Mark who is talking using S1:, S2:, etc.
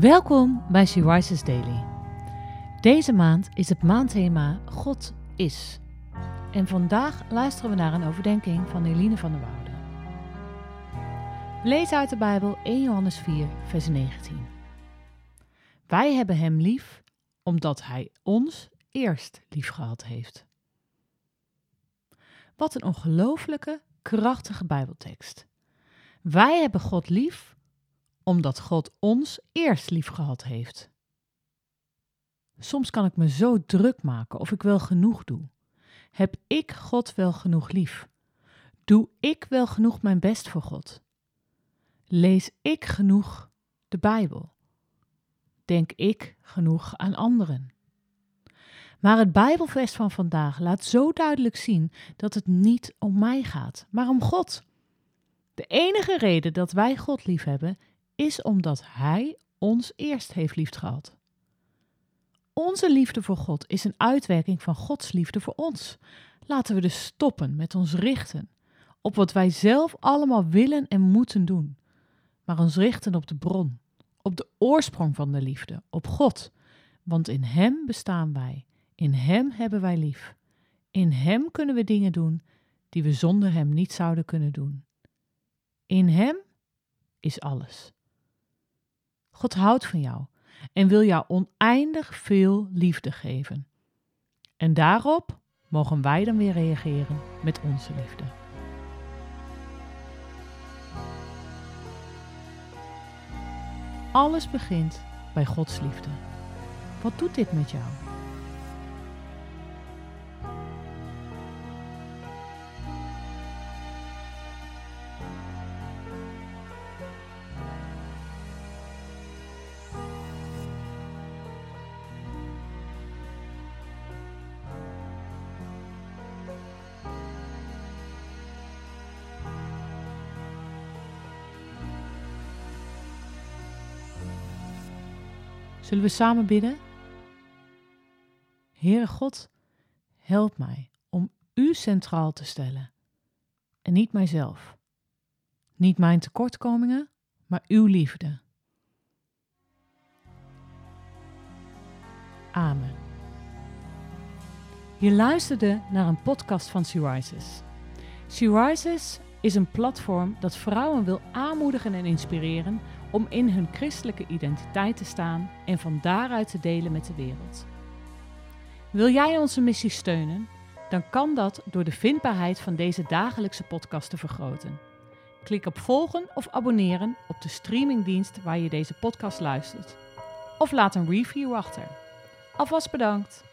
S1: Welkom bij She Rises Daily. Deze maand is het maandthema God is. En vandaag luisteren we naar een overdenking van Eline van der Woude. We lezen uit de Bijbel 1 Johannes 4, vers 19. Wij hebben Hem lief omdat Hij ons eerst lief gehad heeft. Wat een ongelooflijke, krachtige Bijbeltekst. Wij hebben God lief omdat God ons eerst lief gehad heeft. Soms kan ik me zo druk maken of ik wel genoeg doe. Heb ik God wel genoeg lief? Doe ik wel genoeg mijn best voor God? Lees ik genoeg de Bijbel? Denk ik genoeg aan anderen? Maar het Bijbelvers van vandaag laat zo duidelijk zien dat het niet om mij gaat, maar om God. De enige reden dat wij God lief hebben is omdat Hij ons eerst heeft liefgehad. Onze liefde voor God is een uitwerking van Gods liefde voor ons. Laten we dus stoppen met ons richten op wat wij zelf allemaal willen en moeten doen, maar ons richten op de bron, op de oorsprong van de liefde, op God. Want in Hem bestaan wij, in Hem hebben wij lief. In Hem kunnen we dingen doen die we zonder Hem niet zouden kunnen doen. In Hem is alles. God houdt van jou en wil jou oneindig veel liefde geven. En daarop mogen wij dan weer reageren met onze liefde. Alles begint bij Gods liefde. Wat doet dit met jou? Zullen we samen bidden? Heere God, help mij om U centraal te stellen en niet mijzelf. Niet mijn tekortkomingen, maar Uw liefde. Amen. Je luisterde naar een podcast van She Rises. Is een platform dat vrouwen wil aanmoedigen en inspireren om in hun christelijke identiteit te staan en van daaruit te delen met de wereld. Wil jij onze missie steunen? Dan kan dat door de vindbaarheid van deze dagelijkse podcast te vergroten. Klik op volgen of abonneren op de streamingdienst waar je deze podcast luistert. Of laat een review achter. Alvast bedankt!